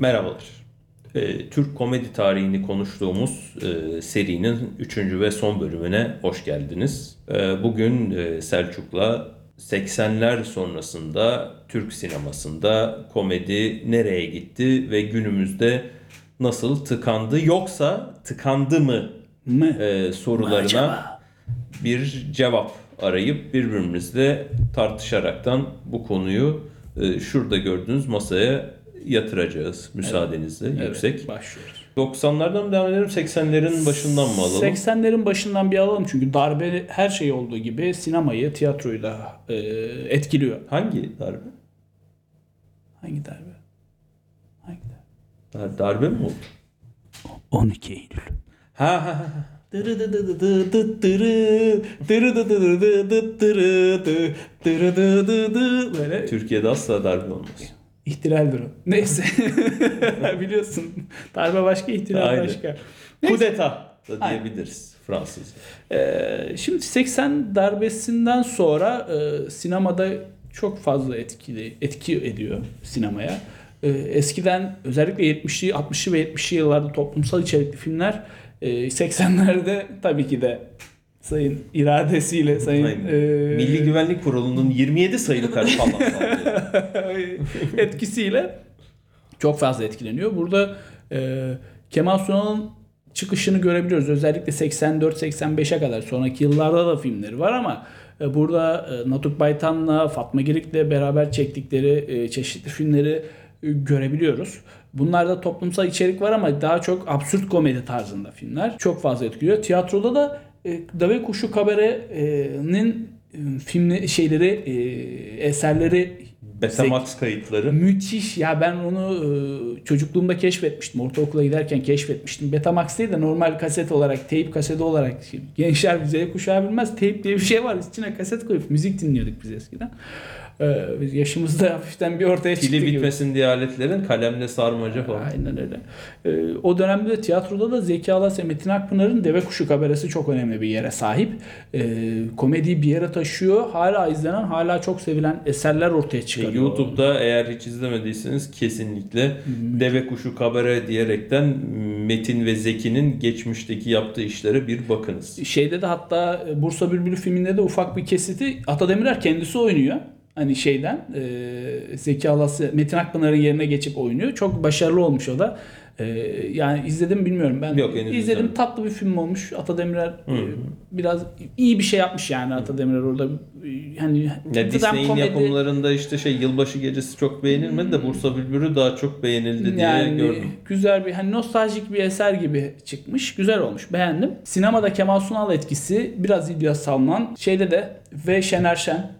Merhabalar. Ee, Türk komedi tarihini konuştuğumuz e, serinin 3. ve son bölümüne hoş geldiniz. Ee, bugün e, Selçuk'la 80'ler sonrasında Türk sinemasında komedi nereye gitti ve günümüzde nasıl tıkandı yoksa tıkandı mı Mı? e, sorularına Acaba? bir cevap arayıp birbirimizle tartışaraktan bu konuyu e, şurada gördüğünüz masaya yatıracağız müsaadenizle yüksek. Evet, başlıyoruz. 90'lardan mı devam edelim 80'lerin başından mı alalım? 80'lerin başından bir alalım çünkü darbe her şey olduğu gibi sinemayı, tiyatroyu da e, etkiliyor. Hangi darbe? Hangi darbe? Hangi darbe? Dar- Darbe mi oldu? 12 Eylül. Ha ha ha. Böyle Türkiye'de asla darbe olmaz. İhtilaldir o. Neyse. Biliyorsun. Darbe başka, ihtilal Aynen. başka. Kudeta da Aynen. diyebiliriz Fransız. Ee, şimdi 80 darbesinden sonra e, sinemada çok fazla etkili etki ediyor sinemaya. Ee, eskiden özellikle 70'li, 60'lı ve 70'li yıllarda toplumsal içerikli filmler e, 80'lerde tabii ki de sayın iradesiyle sayın Aynen. e, Milli Güvenlik Kurulu'nun 27 sayılı etkisiyle çok fazla etkileniyor. Burada e, Kemal Sunal'ın çıkışını görebiliyoruz. Özellikle 84-85'e kadar sonraki yıllarda da filmleri var ama e, burada e, Natuk Baytan'la Fatma Girik'le beraber çektikleri e, çeşitli filmleri görebiliyoruz. Bunlarda toplumsal içerik var ama daha çok absürt komedi tarzında filmler. Çok fazla etkiliyor. Tiyatroda da e, Dave Kuşu Kabere'nin e, filmli şeyleri, e, eserleri Betamax kayıtları. Müthiş ya ben onu e, çocukluğumda keşfetmiştim. Ortaokula giderken keşfetmiştim. Betamax değil de normal kaset olarak, teyp kaseti olarak. Gençler Z kuşağı bilmez. Teyp diye bir şey var. İçine kaset koyup müzik dinliyorduk biz eskiden. E, biz yaşımızda hafiften bir ortaya çıktı Pili gibi. bitmesin diye aletlerin kalemle sarmaca falan. Aynen öyle. E, o dönemde de tiyatroda da Zeki Alasya, Metin Akpınar'ın Deve Kuşu kabaresi çok önemli bir yere sahip. E, komediyi bir yere taşıyor. Hala izlenen, hala çok sevilen eserler ortaya çıkarıyor. YouTube'da eğer hiç izlemediyseniz kesinlikle Deve Kuşu Kabare diyerekten Metin ve Zeki'nin geçmişteki yaptığı işlere bir bakınız. Şeyde de hatta e, Bursa Bülbülü filminde de ufak bir kesiti Ata Demirer kendisi oynuyor. Hani şeyden e, Zeki Alasya, Metin Akpınar'ın yerine geçip oynuyor. Çok başarılı olmuş o da. E, yani izledim bilmiyorum ben. Yok, henüz izledim. izlemedim. Tatlı bir film olmuş. Ata Demirer e, biraz iyi bir şey yapmış yani Ata Demirer orada. Hani Ya Disney'in komedi- yapımlarında işte şey yılbaşı gecesi çok beğenilmedi de Bursa Bülbülü daha çok beğenildi diye yani gördüm. güzel bir hani nostaljik bir eser gibi çıkmış. Güzel olmuş. Beğendim. Sinemada Kemal Sunal etkisi biraz İlyas Salman. Şeyde de ve Şener Şen.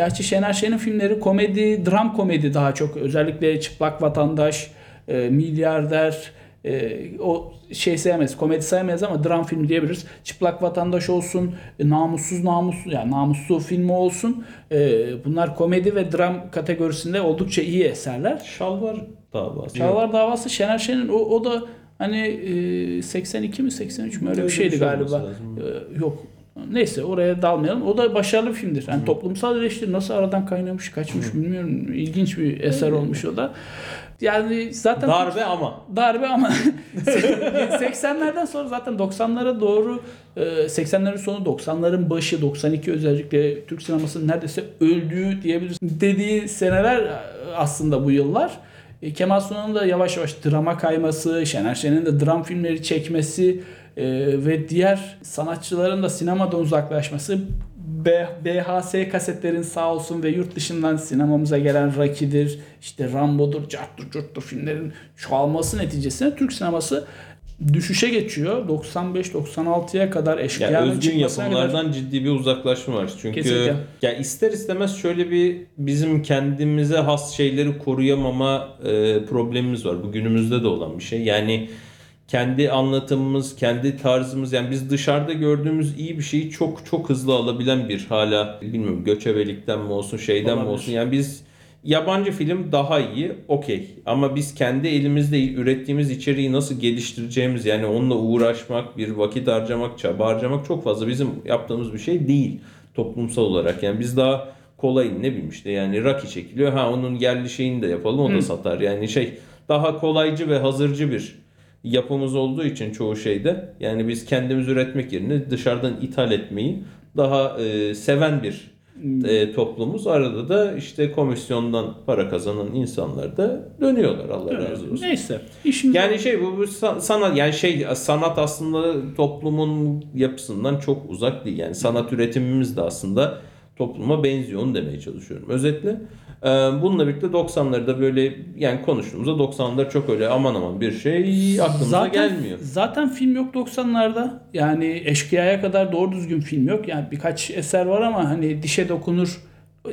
Gerçi Şener Şen'in filmleri komedi, dram komedi daha çok. Özellikle Çıplak Vatandaş, e, Milyarder, e, o şey sevmez, komedi sevmez ama dram film diyebiliriz. Çıplak Vatandaş olsun, e, Namussuz Namuslu yani Namuslu filmi olsun. E, bunlar komedi ve dram kategorisinde oldukça iyi eserler. Şalvar davası. Çağlar davası Şener Şen'in o, o da hani e, 82 mi 83 mü öyle bir şeydi şey galiba. E, yok. Neyse oraya dalmayalım. O da başarılı bir filmdir. Yani toplumsal eleştiri nasıl aradan kaynamış, kaçmış bilmiyorum. İlginç bir eser olmuş o da. Yani zaten Darbe ama. darbe ama 80'lerden sonra zaten 90'lara doğru e, 80'lerin sonu 90'ların başı 92 özellikle Türk sinemasının neredeyse öldüğü diyebiliriz dediği seneler e, aslında bu yıllar. E, Kemal Sunal'ın da yavaş yavaş drama kayması, Şener Şen'in de dram filmleri çekmesi e, ve diğer sanatçıların da sinemadan uzaklaşması B- BHS kasetlerin sağ olsun ve yurt dışından sinemamıza gelen Rocky'dir, işte Rambo'dur, Cart'tur, Curt'tur filmlerin çoğalması neticesinde Türk sineması düşüşe geçiyor. 95-96'ya kadar Yani eşkıyanın özgün çıkmasına kadar. yapımlardan ciddi bir uzaklaşma var. Çünkü Kesinlikle. ya ister istemez şöyle bir bizim kendimize has şeyleri koruyamama e, problemimiz var. Bu günümüzde de olan bir şey. Yani kendi anlatımımız, kendi tarzımız yani biz dışarıda gördüğümüz iyi bir şeyi çok çok hızlı alabilen bir hala bilmiyorum göçebelikten mi olsun şeyden mi Olabilir. olsun yani biz yabancı film daha iyi okey. Ama biz kendi elimizde ürettiğimiz içeriği nasıl geliştireceğimiz yani onunla uğraşmak bir vakit harcamak çaba harcamak çok fazla bizim yaptığımız bir şey değil toplumsal olarak. Yani biz daha kolay ne bileyim işte yani Rocky çekiliyor ha onun yerli şeyini de yapalım o da satar. Yani şey daha kolaycı ve hazırcı bir yapımız olduğu için çoğu şeyde yani biz kendimiz üretmek yerine dışarıdan ithal etmeyi daha e, seven bir e, toplumuz. Arada da işte komisyondan para kazanan insanlar da dönüyorlar Allah razı olsun. Neyse. İşimiz Yani şey bu, bu sa- sanat yani şey sanat aslında toplumun yapısından çok uzak değil. Yani sanat üretimimiz de aslında topluma benziyor onu demeye çalışıyorum. Özetle bununla birlikte 90'ları da böyle yani konuştuğumuzda 90'lar çok öyle aman aman bir şey aklımıza gelmiyor. Zaten film yok 90'larda. Yani Eşkıya'ya kadar doğru düzgün film yok. Yani birkaç eser var ama hani dişe dokunur.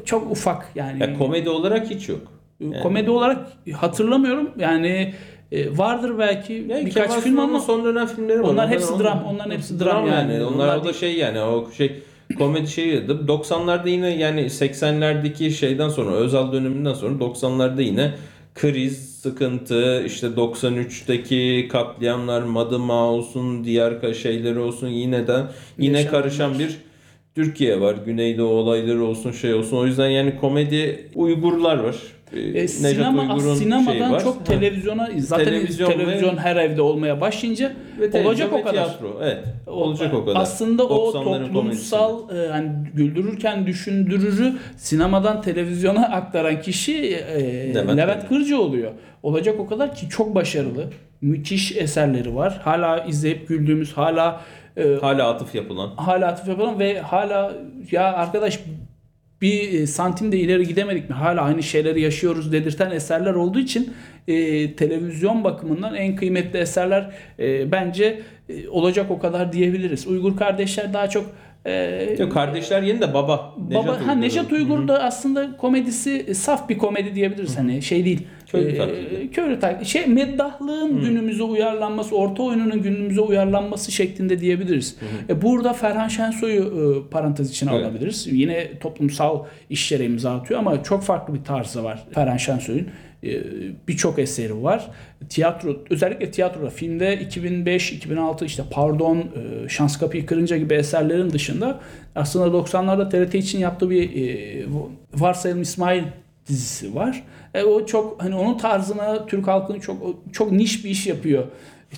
Çok ufak yani. Ya komedi olarak hiç yok. Yani- Komedi olarak hatırlamıyorum. Yani e, vardır belki Yani birkaç film ama son dönem filmleri var. onlar hepsi dram, onların hepsi dram yani. Onlar, Onlar o da değil. şey yani o şey komedi şeyi 90'larda yine yani 80'lerdeki şeyden sonra Özal döneminden sonra 90'larda yine kriz, sıkıntı, işte 93'teki katliamlar, Madıma olsun, diğer ka- şeyleri olsun yine de yine Yaşananlar. karışan bir Türkiye var. Güneydoğu olayları olsun şey olsun. O yüzden yani komedi Uygurlar var. E, Nejat sinema, Uygur'un sinemadan şeyi var. çok televizyona zaten Televizyon televizyon, ve- her evde olmaya başlayınca Ve olacak o kadar. Tiyatro. Evet. Olacak o kadar. Aslında o 90'ların toplumsal e, hani güldürürken düşündürürü sinemadan televizyona aktaran kişi e, Levent Levent, Kırcı oluyor. Olacak o kadar ki çok başarılı. Müthiş eserleri var. Hala izleyip güldüğümüz, hala e, Hala atıf yapılan. hala atıf yapılan ve hala ya arkadaş bir e, santim de ileri gidemedik mi? Hala aynı şeyleri yaşıyoruz dedirten eserler olduğu için e, televizyon bakımından en kıymetli eserler e, bence e, olacak o kadar diyebiliriz. Uygur kardeşler daha çok e, Yok, kardeşler yeni de baba. Baba ha Uygur. Nejat Uygur da aslında komedisi e, saf bir komedi diyebiliriz hani şey değil. Köylü Ee, taklidi. köylü taklidi. Şey meddahlığın günümüze uyarlanması, orta oyunun günümüze uyarlanması şeklinde diyebiliriz. E, burada Ferhan Şensoy'u e, parantez içine Evet. alabiliriz. Yine toplumsal işlere imza atıyor ama çok farklı bir tarzı var Ferhan Şensoy'un. E, birçok eseri var. Tiyatro, özellikle tiyatroda, filmde 2005, 2006 işte Pardon, e, Şans Kapıyı Kırınca gibi eserlerin dışında aslında 90'larda TRT için yaptığı bir e, Varsayalım İsmail dizisi var. E, o çok hani onun tarzına Türk halkının çok çok niş bir iş yapıyor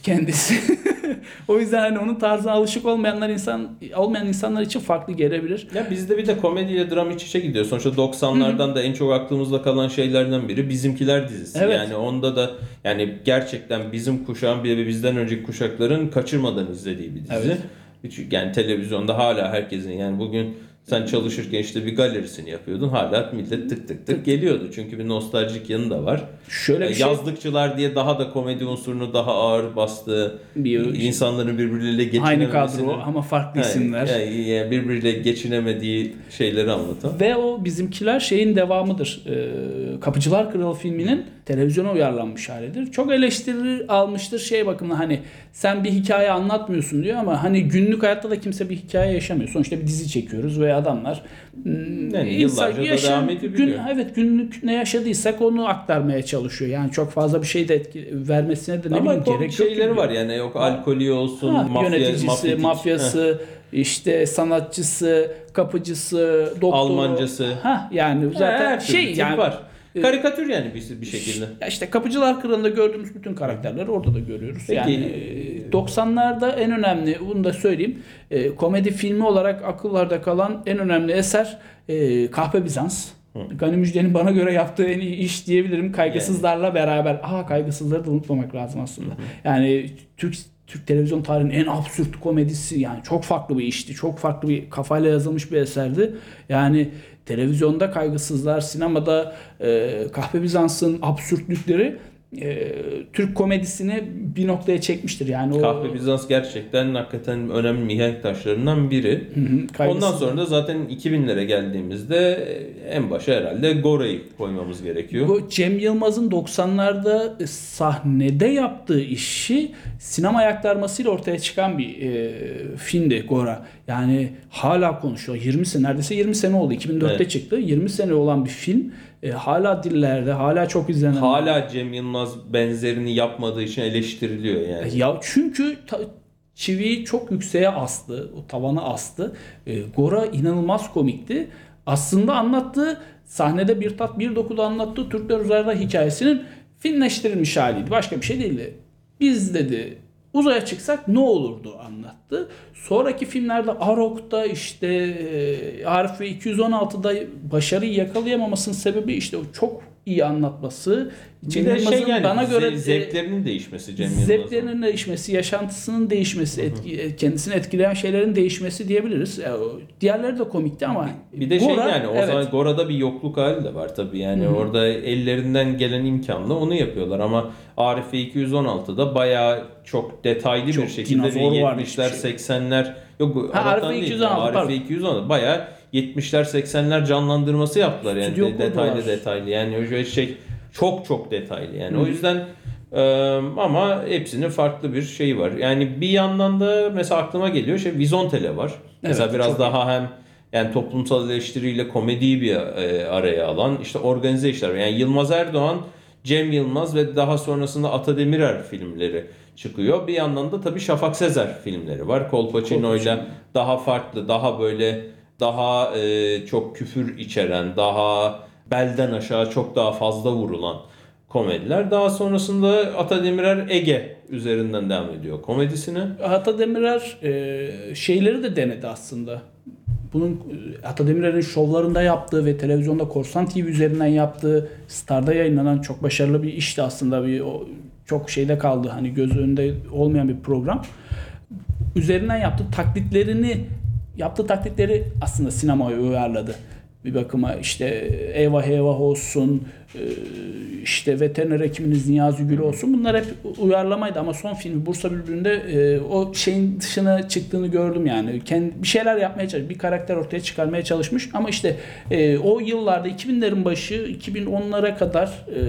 kendisi. o yüzden hani onun tarzına alışık olmayanlar insan olmayan insanlar için farklı gelebilir. Ya bizde bir de komediyle dram iç içe gidiyor. Sonuçta 90'lardan da en çok aklımızda kalan şeylerden biri Bizimkiler dizisi. Evet. Yani onda da yani gerçekten bizim kuşağın bir ve bizden önceki kuşakların kaçırmadan izlediği bir dizi. Evet. Hiç- Yani televizyonda hala herkesin yani bugün sen çalışırken işte bir galerisini yapıyordun. Hala millet tık tık tık geliyordu. Çünkü bir nostaljik yanı da var. Şöyle bir Yani şey Yazlıkçılar diye daha da komedi unsurunu daha ağır bastığı, Bir- insanların birbirleriyle geçinememesini. aynı kadro ama farklı isimler. Yani, yani birbiriyle geçinemediği şeyleri anlatan. Ve o bizimkiler şeyin devamıdır. Ee, Kapıcılar Kralı filminin televizyona uyarlanmış halidir. Çok eleştiri almıştır şey bakımından hani sen bir hikaye anlatmıyorsun diyor ama hani günlük hayatta da kimse bir hikaye yaşamıyor. Sonuçta bir dizi çekiyoruz ve adamlar hmm, Yani yıllarca da yaşam- devam gün, edebiliyor. Evet günlük ne yaşadıysak onu aktarmaya çalışıyor. Yani çok fazla bir şey de etki, vermesine de ne Ama bileyim gerek yok. şeyleri var yani yok alkolü olsun, Ha, mafya, yöneticisi, mafyatik- mafyası, işte sanatçısı, kapıcısı, doktoru. Almancası. Ha yani zaten her şey yani var. Karikatür yani bir, bir şekilde. ya işte Kapıcılar Kralı'nda gördüğümüz bütün karakterleri orada da görüyoruz. Peki. Yani e, 90'larda en önemli, bunu da söyleyeyim, e, komedi filmi olarak akıllarda kalan en önemli eser e, Kahpe Bizans. Gani Müjde'nin bana göre yaptığı en iyi iş diyebilirim. Kaygısızlarla beraber. Aa kaygısızları da unutmamak lazım aslında. Yani Türk Türk televizyon tarihinin en absürt komedisi yani çok farklı bir işti. Çok farklı bir kafayla yazılmış bir eserdi. Yani televizyonda kaygısızlar, sinemada e, Kahpe Bizans'ın absürtlükleri e, Türk komedisini bir noktaya çekmiştir. Yani o Kahve Bizans gerçekten hakikaten önemli mihenk taşlarından biri. Hı hı, kaygısız- Ondan sonra da zaten 2000'lere geldiğimizde en başa herhalde Gora'yı koymamız gerekiyor. Bu Cem Yılmaz'ın 90'larda sahnede yaptığı işi sinema aktarmasıyla ortaya çıkan bir e, filmdi Gora. Yani hala konuşuyor. 20 sene neredeyse 20 sene oldu. 2004'te Evet. çıktı. 20 sene olan bir film. E, hala dillerde, hala çok izlenen. Hala Cem Yılmaz benzerini yapmadığı için eleştiriliyor yani. Ya çünkü ta- çiviyi çok yükseğe astı, o tavana astı. E, Gora inanılmaz komikti. Aslında anlattığı sahnede bir tat bir dokuda anlattığı Türkler Uzayda hikayesinin filmleştirilmiş haliydi. Başka bir şey değildi. Biz dedi uzaya çıksak ne olurdu anlattı. Sonraki filmlerde Arok'ta işte e, Arif ve 216'da başarıyı yakalayamamasının sebebi işte o çok iyi anlatması. Bir Cem de Yılmaz'ın şey yani bana göre ze- e, zevklerinin değişmesi Cem Yılmaz'ın. zevklerinin değişmesi, yaşantısının değişmesi, etki, kendisini etkileyen şeylerin değişmesi diyebiliriz. E, Diğerleri de komikti ama Bir de şey Gora, yani o evet. zaman Gora'da bir yokluk hali de var tabii yani orada ellerinden gelen imkanla onu yapıyorlar ama Arife 216'da bayağı çok detaylı Çok bir şekilde dinozor vardı 70'ler hiçbir şey. 80'ler yok Ha, Arife değil, 216, Arife pardon. 216 bayağı 70'ler 80'ler canlandırması yaptılar yani Stüdyo de- detaylı kurdular. detaylı yani o şey- şey çok çok detaylı yani o yüzden e, ama hepsinin farklı bir şeyi var. Yani bir yandan da mesela aklıma geliyor şey Vizontele var. mesela Evet, biraz çok daha hem yani toplumsal eleştiriyle komediyi bir e, araya alan işte organize işler. Yani Yılmaz Erdoğan, Cem Yılmaz ve daha sonrasında Ata Demirer filmleri çıkıyor. Bir yandan da tabii Şafak Sezer filmleri var. Kolpaçino'yla daha farklı, daha böyle daha e, çok küfür içeren, daha belden aşağı çok daha fazla vurulan komediler. Daha sonrasında Ata Demirer Ege üzerinden devam ediyor komedisini. Ata Demirer e, şeyleri de denedi aslında. Bunun e, Ata Demirer'in şovlarında yaptığı ve televizyonda Korsan TV üzerinden yaptığı Star'da yayınlanan çok başarılı bir işti aslında. Bir o, çok şeyde kaldı hani göz önünde olmayan bir program. Üzerinden yaptığı taklitlerini yaptığı taklitleri aslında sinemaya uyarladı. Bir bakıma işte eyvah eyvah olsun, e, işte veteriner hekiminiz Niyazi Gül olsun bunlar hep uyarlamaydı ama son filmi Bursa Bülbülü'nde e, o şeyin dışına çıktığını gördüm yani. Kendi, bir şeyler yapmaya çalışmış, bir karakter ortaya çıkarmaya çalışmış ama işte e, o yıllarda 2000'lerin başı 2010'lara kadar e,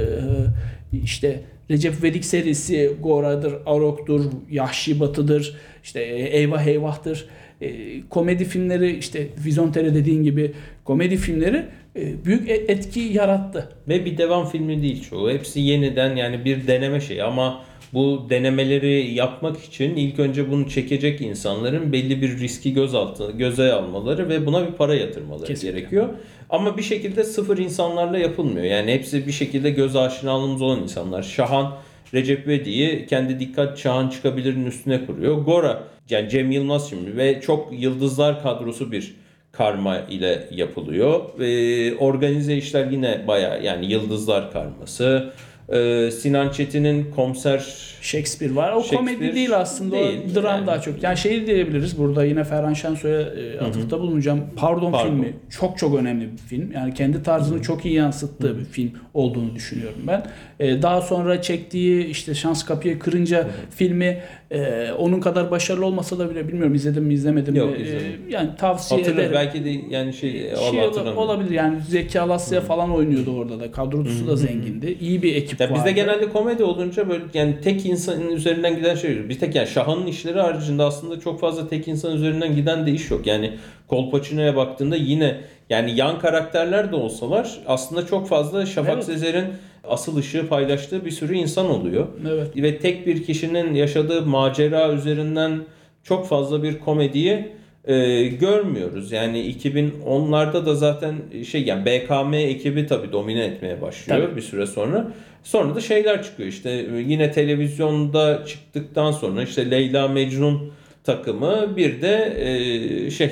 işte Recep İvedik serisi Gora'dır, Arok'tur, Yahşi Batı'dır, işte e, Eyvah Eyvah'tır. E, komedi filmleri işte Vizontere dediğin gibi komedi filmleri e, büyük e- etki yarattı. Ve bir devam filmi değil çoğu. Hepsi yeniden yani bir deneme şeyi ama bu denemeleri yapmak için ilk önce bunu çekecek insanların belli bir riski göz altına göze almaları ve buna bir para yatırmaları Kesinlikle. gerekiyor. Ama bir şekilde sıfır insanlarla yapılmıyor. Yani hepsi bir şekilde göz aşinalığımız olan insanlar. Şahan Recep İvedik'i kendi dikkat Şahan çıkabilirin üstüne kuruyor. Gora yani Cem Yılmaz şimdi ve çok yıldızlar kadrosu bir karma ile yapılıyor. Ve organize işler yine baya yani yıldızlar karması. Ee, Sinan Çetin'in komiser Shakespeare var. O Shakespeare komedi değil aslında. değil. o dram Yani. daha çok. Yani şey diyebiliriz burada yine Ferhan Şensoy'a e, atıfta bulunacağım. Pardon, Pardon. filmi çok çok önemli bir film. Yani kendi tarzını çok iyi yansıttığı bir film olduğunu düşünüyorum ben. E, daha sonra çektiği işte Şans Kapıyı Kırınca filmi e, onun kadar başarılı olmasa da bile bilmiyorum izledim mi izlemedim Yok, mi. E, izlemedim. yani tavsiye hatırlıyorum. ederim. Belki de yani şey, şey olabilir yani Zeki Alasya falan oynuyordu orada da. Kadrosu da zengindi. İyi bir ekip Ya vardı. bizde genelde komedi olunca böyle yani tek insanın üzerinden giden şey bir tek yani Şahan'ın işleri haricinde aslında çok fazla tek insan üzerinden giden de iş yok. Yani Kolpaçino'ya baktığında yine yani yan karakterler de olsalar aslında çok fazla Şafak Evet. Sezer'in asıl ışığı paylaştığı bir sürü insan oluyor. Evet. Ve tek bir kişinin yaşadığı macera üzerinden çok fazla bir komediyi e, görmüyoruz. Yani 2010'larda da zaten şey yani BKM ekibi tabii domine etmeye başlıyor Tabii. bir süre sonra. Sonra da şeyler çıkıyor işte e, yine televizyonda çıktıktan sonra işte Leyla Mecnun takımı bir de e, şey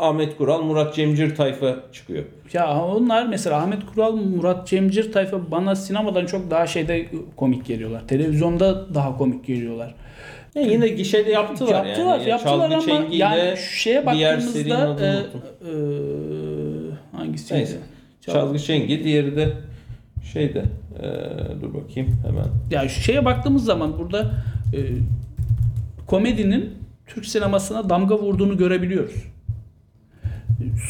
Ahmet Kural, Murat Cemcir tayfa çıkıyor. Ya onlar mesela Ahmet Kural, Murat Cemcir tayfa bana sinemadan çok daha şeyde komik geliyorlar. Televizyonda daha komik geliyorlar. Yani yine gişede yaptılar, yaptılar, yani. yaptılar Çalgı ama yani şu şeye baktığımızda e, e, hangisiydi? Neyse. Çal- Çalgı Çengi, diğeri de şeyde e, dur bakayım hemen. Ya şu şeye baktığımız zaman burada e, komedinin Türk sinemasına damga vurduğunu görebiliyoruz.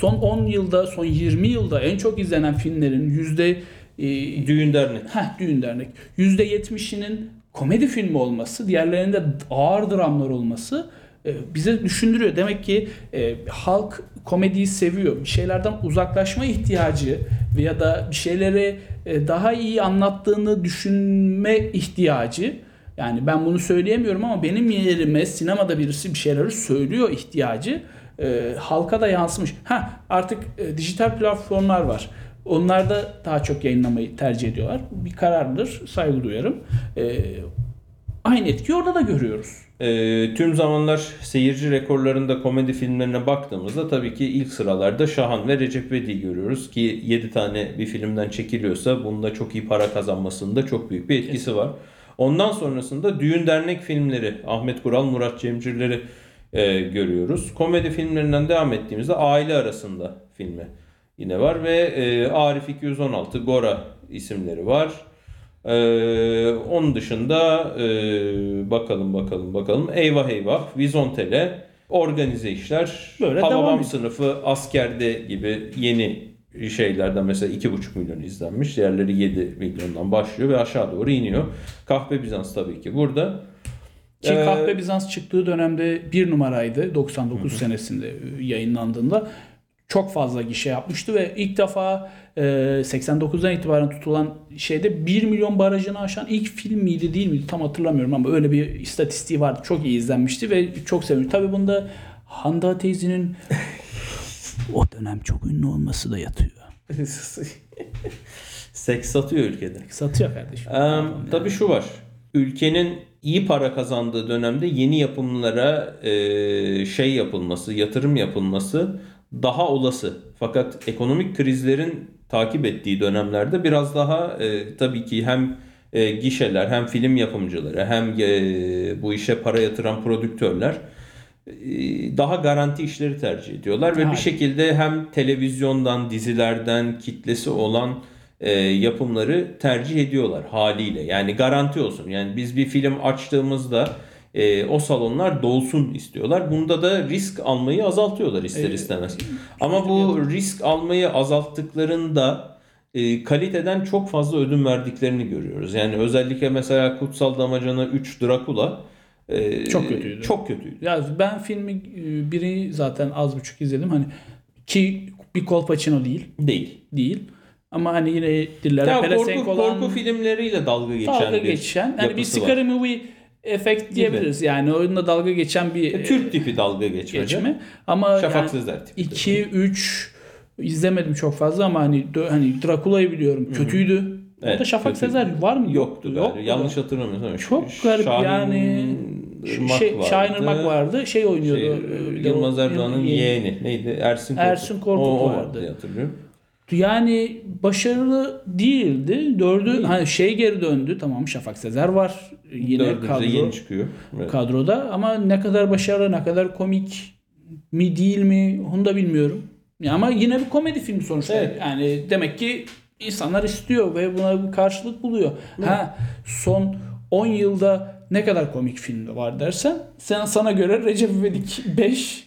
Son 10 yılda, son 20 yılda en çok izlenen filmlerin yüzde e, Düğün dernek. Heh, Düğün Dernek. %70'inin komedi filmi olması, diğerlerinde ağır dramlar olması e, bize düşündürüyor. Demek ki e, halk komediyi seviyor. Bir şeylerden uzaklaşma ihtiyacı veya da bir şeyleri e, daha iyi anlattığını düşünme ihtiyacı. Yani ben bunu söyleyemiyorum ama benim yerime sinemada birisi bir şeyleri söylüyor ihtiyacı e, halka da yansımış. Ha artık e, dijital platformlar var. Onlar da daha çok yayınlamayı tercih ediyorlar. Bir karardır. Saygı duyarım. Ee, aynı etkiyi orada da görüyoruz. Ee, tüm zamanlar seyirci rekorlarında komedi filmlerine baktığımızda tabii ki ilk sıralarda Şahan ve Recep İvedik'i görüyoruz ki 7 tane bir filmden çekiliyorsa bunda çok iyi para kazanmasında çok büyük bir etkisi var. Ondan sonrasında düğün dernek filmleri Ahmet Kural, Murat Cemcirleri e, görüyoruz. Komedi filmlerinden devam ettiğimizde aile arasında filmi yine var ve e, Arif 216, Gora isimleri var. Ee, onun dışında e, bakalım bakalım bakalım Eyvah Eyvah, Vizontele, Organize işler, Böyle Hababam sınıfı, Askerde gibi yeni şeylerden mesela 2,5 milyon izlenmiş. Diğerleri 7 milyondan başlıyor ve aşağı doğru iniyor. Kahpe Bizans tabii ki burada. Ki Ee, Kahpe Bizans çıktığı dönemde bir numaraydı 99 senesinde e, yayınlandığında. Çok fazla gişe yapmıştı ve ilk defa e, 89'dan itibaren tutulan şeyde 1 milyon barajını aşan ilk film miydi değil miydi tam hatırlamıyorum ama öyle bir istatistiği vardı. Çok iyi izlenmişti ve çok sevindim. Tabii bunda Handa teyzenin o dönem çok ünlü olması da yatıyor. Seks satıyor ülkede. Satıyor kardeşim. Ee, tabii şu var. Ülkenin iyi para kazandığı dönemde yeni yapımlara e, şey yapılması, yatırım yapılması daha olası. Fakat ekonomik krizlerin takip ettiği dönemlerde biraz daha e, tabii ki hem e, gişeler hem film yapımcıları hem e, bu işe para yatıran prodüktörler e, daha garanti işleri tercih ediyorlar ve bir şekilde hem televizyondan, dizilerden kitlesi olan e, yapımları tercih ediyorlar haliyle. Yani garanti olsun. Yani biz bir film açtığımızda e, o salonlar dolsun istiyorlar. Bunda da risk almayı azaltıyorlar ister istemez. Ama bu risk almayı azalttıklarında e, kaliteden çok fazla ödün verdiklerini görüyoruz. Yani özellikle mesela Kutsal Damacana 3 Dracula e, Çok kötüydü. Çok kötüydü. Ya ben filmi e, biri zaten az buçuk izledim. Hani ki bir Kolpaçino değil. Değil. Değil. Ama hani yine dillere Ya pelesenk korku, olan korku filmleriyle dalga geçen dalga bir geçen hani bir scary movie efekt diyebiliriz. Yani oyunda dalga geçen bir E, Türk tipi dalga geçmece. geçme. Ama Şafak yani tipi. 2 3 izlemedim çok fazla ama hani hani Drakula'yı biliyorum. Kötüydü. Evet, Orada Şafak kötüydü. Sezer var mı? Yoktu. Yoktu. Yanlış hatırlamıyorsam. ama Çok garip Şahin yani. Irmak şey, vardı. Şahin Irmak vardı. Şey oynuyordu. Şey, e, Yılmaz Erdoğan'ın yeğeni. Neydi? Ersin Korkut. Ersin Korkut o, o vardı. vardı hatırlıyorum. Yani başarılı değildi. Dördü hani şey geri döndü. Tamam Şafak Sezer var. Yine Dördüncü kadro, yeni çıkıyor. Evet. kadroda ama ne kadar başarılı, ne kadar komik mi değil mi onu da bilmiyorum. Ya ama yine bir komedi filmi sonuçta. Evet. Yani demek ki insanlar istiyor ve buna bir karşılık buluyor. Ha son 10 yılda ne kadar komik film var dersen sen sana göre Recep İvedik 5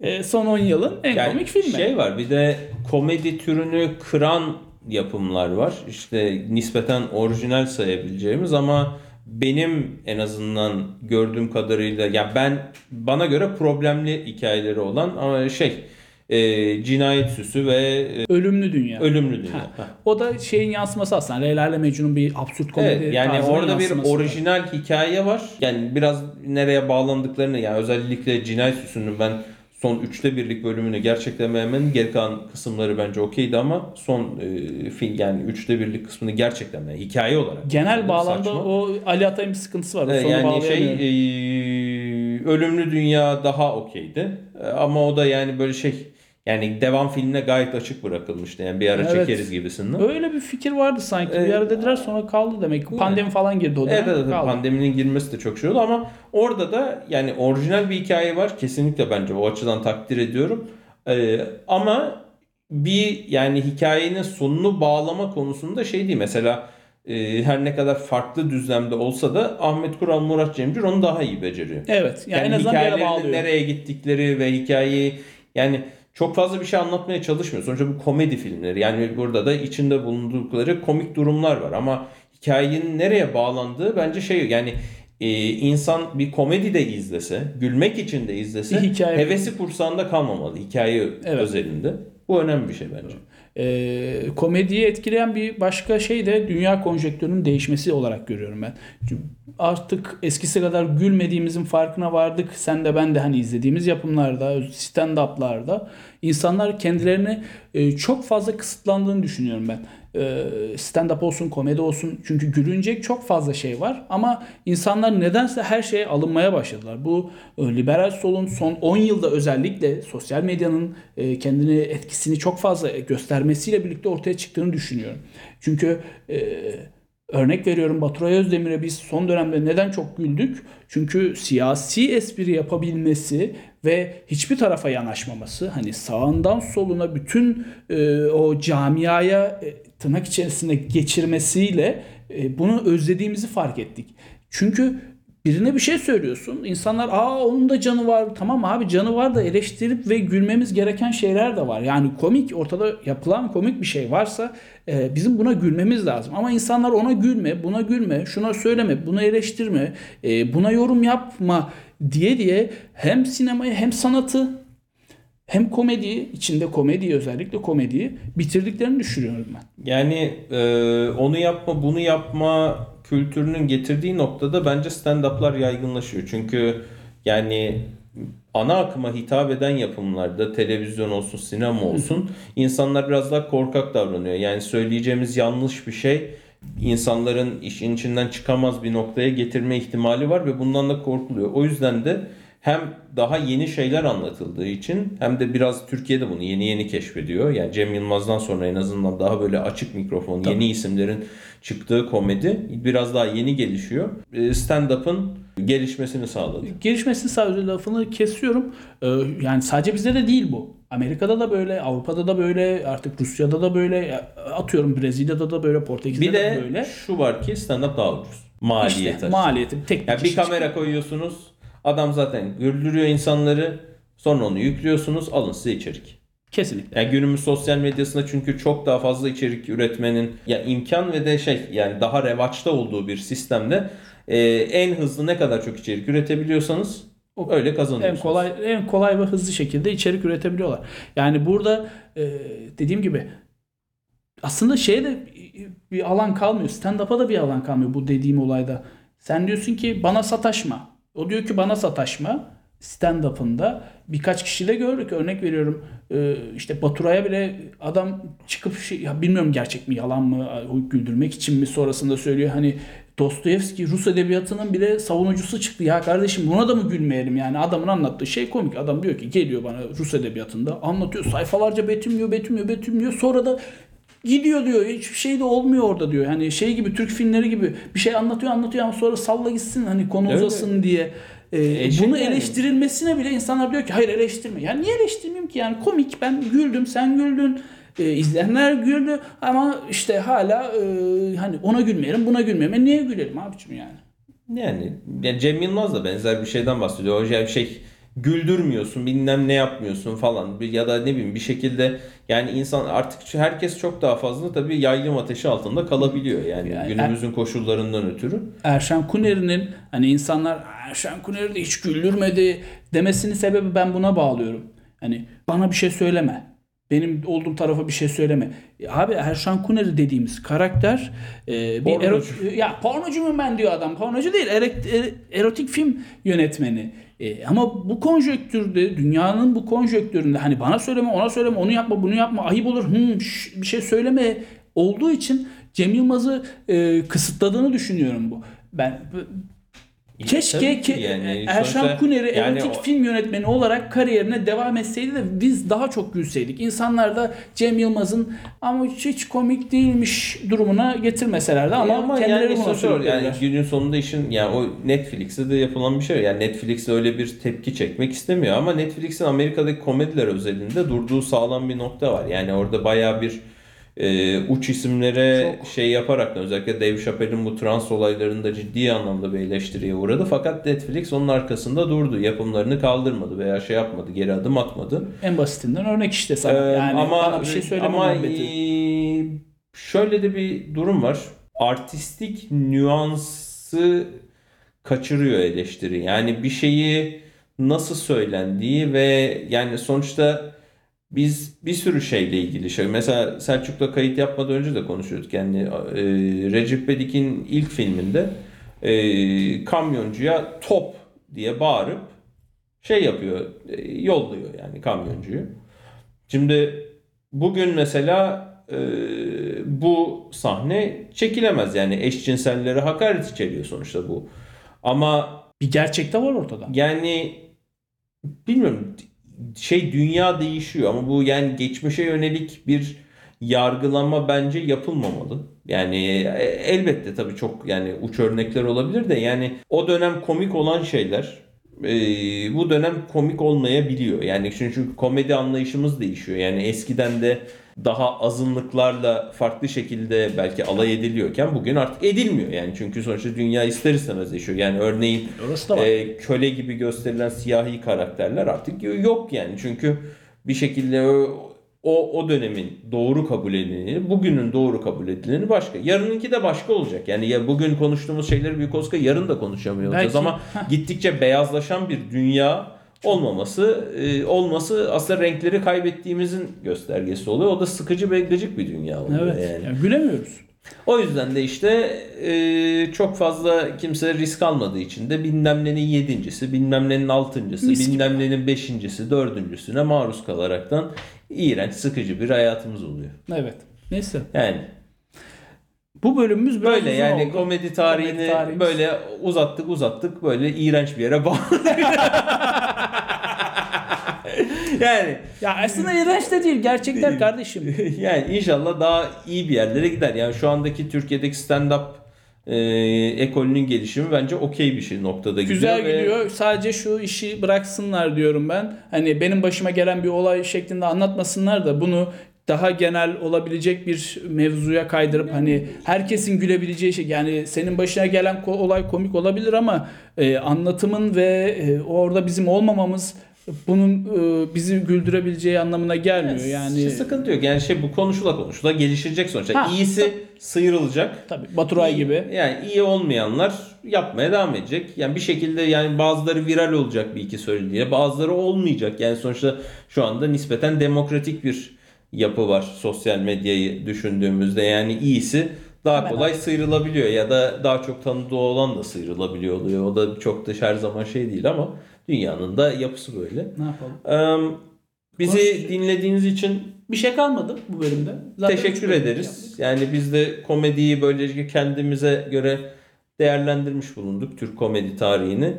e, son 10 yılın en Yani komik filmi. Şey var bir de komedi türünü kıran yapımlar var. İşte nispeten orijinal sayabileceğimiz ama benim en azından gördüğüm kadarıyla ya ben bana göre problemli hikayeleri olan ama şey e, cinayet süsü ve e, Ölümlü Dünya. ölümlü dünya. Ha. Ha. O da şeyin yansıması aslında. Leyla ile Mecnun'un bir absürt komedi Evet, yani orada bir orijinal hikaye var. Yani biraz nereye bağlandıklarını yani özellikle cinayet süsünün ben son üçte birlik bölümünü gerçekten beğenmedim. Geri kalan kısımları bence okeydi ama son e, film yani üçte birlik kısmını gerçekten hikaye olarak. Genel beğenmedim. bağlamda Saçma. o Ali Atay'ın bir sıkıntısı var. Sonu yani şey e, ölümlü dünya daha okeydi. E, Ama o da yani böyle şey yani devam filmine gayet açık bırakılmıştı. Yani bir ara Evet. çekeriz gibisinden. Öyle bir fikir vardı sanki. Evet. bir ara dediler sonra kaldı demek. Pandemi falan girdi o dönem. Evet, evet, kaldı. pandeminin girmesi de çok şey oldu ama orada da yani orijinal bir hikaye var. Kesinlikle bence o açıdan takdir ediyorum. Ee, ama bir yani hikayenin sonunu bağlama konusunda şey değil. Mesela e, her ne kadar farklı düzlemde olsa da Ahmet Kural, Murat Cemcir onu daha iyi beceriyor. Evet. Yani, Yani en azından bir yere bağlıyor. nereye gittikleri ve hikayeyi yani çok fazla bir şey anlatmaya çalışmıyor. Sonuçta bu komedi filmleri. Yani burada da içinde bulundukları komik durumlar var ama hikayenin nereye bağlandığı bence şey yani e, insan bir komedi de izlese, gülmek için de izlese Bir hikaye- hevesi kursağında kalmamalı hikaye Evet. özelinde. Bu önemli bir şey bence. E, komediyi etkileyen bir başka şey de dünya konjektörünün değişmesi olarak görüyorum ben. Artık eskisi kadar gülmediğimizin farkına vardık. Sen de ben de hani izlediğimiz yapımlarda, stand-up'larda insanlar kendilerini e, çok fazla kısıtlandığını düşünüyorum ben. E, stand-up olsun, komedi olsun. Çünkü gülünecek çok fazla şey var ama insanlar nedense her şeye alınmaya başladılar. Bu e, liberal solun son 10 yılda özellikle sosyal medyanın e, kendini etkisini çok fazla göstermesiyle birlikte ortaya çıktığını düşünüyorum. Çünkü e, Örnek veriyorum Baturay Özdemir'e biz son dönemde neden çok güldük? Çünkü siyasi espri yapabilmesi ve hiçbir tarafa yanaşmaması, hani sağından soluna bütün e, o camiaya e, tırnak içerisinde geçirmesiyle e, bunu özlediğimizi fark ettik. Çünkü birine bir şey söylüyorsun. İnsanlar aa onun da canı var. Tamam abi canı var da eleştirip ve gülmemiz gereken şeyler de var. Yani komik ortada yapılan komik bir şey varsa e, bizim buna gülmemiz lazım. Ama insanlar ona gülme, buna gülme, şuna söyleme, buna eleştirme, e, buna yorum yapma diye diye hem sinemayı hem sanatı hem komediyi, içinde komediyi özellikle komediyi bitirdiklerini düşünüyorum ben. Yani e, onu yapma, bunu yapma kültürünün getirdiği noktada bence stand-up'lar yaygınlaşıyor. Çünkü yani ana akıma hitap eden yapımlarda televizyon olsun, sinema olsun insanlar biraz daha korkak davranıyor. Yani söyleyeceğimiz yanlış bir şey insanların işin içinden çıkamaz bir noktaya getirme ihtimali var ve bundan da korkuluyor. O yüzden de hem daha yeni şeyler anlatıldığı için hem de biraz Türkiye'de bunu yeni yeni keşfediyor. Yani Cem Yılmaz'dan sonra en azından daha böyle açık mikrofon, Tabii. yeni isimlerin çıktığı komedi biraz daha yeni gelişiyor. E, stand-up'ın gelişmesini sağladı. Gelişmesini sağladı lafını kesiyorum. Ee, yani sadece bizde de değil bu. Amerika'da da böyle, Avrupa'da da böyle, artık Rusya'da da böyle, atıyorum Brezilya'da da böyle, Portekiz'de bir de, de böyle. şu var ki stand-up daha ucuz. Maliyet işte, maliyeti. Tek yani bir kamera koyuyorsunuz Adam zaten güldürüyor insanları. Sonra onu yüklüyorsunuz. Alın size içerik. Kesinlikle. Yani günümüz sosyal medyasında çünkü çok daha fazla içerik üretmenin ya imkan ve de şey yani daha revaçta olduğu bir sistemde e, en hızlı ne kadar çok içerik üretebiliyorsanız o öyle kazanıyorsunuz. En kolay en kolay ve hızlı şekilde içerik üretebiliyorlar. Yani burada e, dediğim gibi aslında şeye de bir alan kalmıyor. Stand-up'a da bir alan kalmıyor bu dediğim olayda. Sen diyorsun ki bana sataşma. O diyor ki bana sataşma stand-up'ında birkaç kişiyle gördük. Örnek veriyorum e, işte Baturay'a bile adam çıkıp şey, ya bilmiyorum gerçek mi yalan mı güldürmek için mi sonrasında söylüyor hani Dostoyevski Rus edebiyatının bile savunucusu çıktı. Ya kardeşim buna da mı gülmeyelim yani adamın anlattığı şey komik. Adam diyor ki geliyor bana Rus edebiyatında anlatıyor sayfalarca betimliyor betimliyor betimliyor sonra da gidiyor diyor. Hiçbir şey de olmuyor orada diyor. Hani şey gibi Türk filmleri gibi bir şey anlatıyor anlatıyor ama sonra salla gitsin hani konu evet. uzasın diye. Ee, bunu yani. eleştirilmesine bile insanlar diyor ki hayır eleştirme. Yani niye eleştirmeyeyim ki yani komik ben güldüm sen güldün. Ee, izleyenler güldü ama işte hala e, hani ona gülmeyelim buna gülmeyelim. E niye gülelim abicim yani? Yani, yani Cem Yılmaz da benzer bir şeyden bahsediyor. O şey güldürmüyorsun bilmem ne yapmıyorsun falan ya da ne bileyim bir şekilde yani insan artık herkes çok daha fazla tabii yaylım ateşi altında kalabiliyor yani, yani günümüzün er, koşullarından ötürü. Erşen Kuneri'nin hani insanlar Erşen Kuneri de hiç güldürmedi demesinin sebebi ben buna bağlıyorum. Hani bana bir şey söyleme. Benim olduğum tarafa bir şey söyleme. Abi Erşan Kuneri dediğimiz karakter e, bir erot, ya pornocu mu ben diyor adam. Pornocu değil. erotik film yönetmeni. E, ama bu konjöktürde dünyanın bu konjöktüründe hani bana söyleme ona söyleme onu yapma bunu yapma ayıp olur hmm, şş, bir şey söyleme olduğu için Cem Yılmaz'ı e, kısıtladığını düşünüyorum bu. Ben Keşke ki yani, Erşan Kuneri yani erotik o... film yönetmeni olarak kariyerine devam etseydi de biz daha çok gülseydik. İnsanlar da Cem Yılmaz'ın ama hiç komik değilmiş durumuna getirmeselerdi ama, ama kendileri yani, bunu yani günün sonunda işin yani o Netflix'te de yapılan bir şey. Yani Netflix öyle bir tepki çekmek istemiyor ama Netflix'in Amerika'daki komediler özelinde durduğu sağlam bir nokta var. Yani orada baya bir e, uç isimlere Çok. şey yaparak özellikle Dave Chappelle'in bu trans olaylarında ciddi anlamda bir eleştiriye uğradı. Fakat Netflix onun arkasında durdu. Yapımlarını kaldırmadı veya şey yapmadı, geri adım atmadı. En basitinden örnek işte sana. Ee, yani ama, bana bir şey söyleme ama e, şöyle de bir durum var. Artistik nüansı kaçırıyor eleştiri. Yani bir şeyi nasıl söylendiği ve yani sonuçta biz bir sürü şeyle ilgili şey. Mesela Selçuk'la kayıt yapmadan önce de konuşuyorduk. Yani e, Recep İvedik'in ilk filminde e, kamyoncuya top diye bağırıp şey yapıyor, e, yolluyor yani kamyoncuyu. Şimdi bugün mesela e, bu sahne çekilemez yani eşcinsellere hakaret içeriyor sonuçta bu. Ama Bir gerçek de var ortada. yani bilmiyorum şey dünya değişiyor ama bu yani geçmişe yönelik bir yargılama bence yapılmamalı. Yani e, elbette tabii çok yani uç örnekler olabilir de yani o dönem komik olan şeyler e, bu dönem komik olmayabiliyor. Yani çünkü komedi anlayışımız değişiyor. Yani eskiden de daha azınlıklarla farklı şekilde belki alay ediliyorken bugün artık edilmiyor. Yani çünkü sonuçta dünya ister istemez değişiyor. Yani örneğin e, köle gibi gösterilen siyahi karakterler artık yok yani. Çünkü bir şekilde o o, o dönemin doğru kabul edileni, bugünün doğru kabul edileni başka. Yarınınki de başka olacak. Yani ya bugün konuştuğumuz şeyleri büyük olsa yarın da konuşamıyor olacağız Belki- ama gittikçe beyazlaşan bir dünya olmaması e, olması aslında renkleri kaybettiğimizin göstergesi oluyor. O da sıkıcı ve gıcık bir dünya oluyor evet. yani. Yani gülemiyoruz. O yüzden de işte e, çok fazla kimse risk almadığı için de bilmem nenin yedincisi, bilmem nenin altıncısı, Mis bilmem nenin beşincisi, dördüncüsüne maruz kalaraktan iğrenç, sıkıcı bir hayatımız oluyor. Evet. Neyse. Yani Bu bölümümüz böyle yani oldu. komedi tarihini Komedi tarihimiz. böyle uzattık uzattık böyle iğrenç bir yere bağladık. yani Ya aslında iğrenç de değil. Gerçekler kardeşim. yani inşallah daha iyi bir yerlere gider. Yani şu andaki Türkiye'deki stand-up e, ekolünün gelişimi bence okey bir şey noktada gidiyor. Güzel ve- gidiyor. Sadece şu işi bıraksınlar diyorum ben. Hani benim başıma gelen bir olay şeklinde anlatmasınlar da bunu daha genel olabilecek bir mevzuya kaydırıp hani herkesin gülebileceği şey yani senin başına gelen olay komik olabilir ama e, anlatımın ve e, orada bizim olmamamız bunun e, bizi güldürebileceği anlamına gelmiyor. Yani Şey, sıkıntı yok. Yani şey bu konuşula konuşula gelişecek sonuçta. Ha, İyisi sıyrılacak. tabii Baturay gibi. Yani iyi olmayanlar yapmaya devam edecek. Yani bir şekilde yani bazıları viral olacak bir iki söylediğine, bazıları olmayacak. Yani sonuçta şu anda nispeten demokratik bir yapı var sosyal medyayı düşündüğümüzde. Yani iyisi daha Hemen kolay sıyrılabiliyor ya da daha çok tanıdığı olan da sıyrılabiliyor oluyor. O da çok da her zaman şey değil ama dünyanın da yapısı böyle. Ne yapalım? Eee, bizi Konuş- dinlediğiniz için Bir şey kalmadı bu bölümde. Zaten Teşekkür ederiz. yaptık. Yani biz de komediyi böylece kendimize göre değerlendirmiş bulunduk Türk komedi tarihini.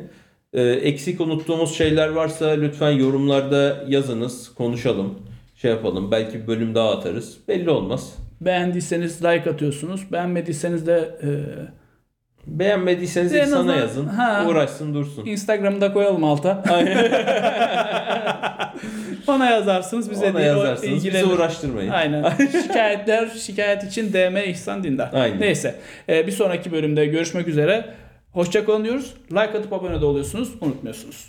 Ee, eksik unuttuğumuz şeyler varsa lütfen yorumlarda yazınız, konuşalım, şey yapalım. Belki bir bölüm daha atarız. Belli olmaz. Beğendiyseniz like atıyorsunuz. Beğenmediyseniz de e, Beğenmediyseniz En ilk sana azından- yazın. Ha. Uğraşsın dursun. Instagram'da koyalım alta. Ona yazarsınız bize Ona de yazarsınız. Bizi ilgilenir. uğraştırmayın. Aynen. Şikayetler, şikayet için DM İhsan Dindar. Aynen. Neyse. e, bir sonraki bölümde görüşmek üzere. Hoşçakalın diyoruz. Like atıp abone de oluyorsunuz. Unutmuyorsunuz.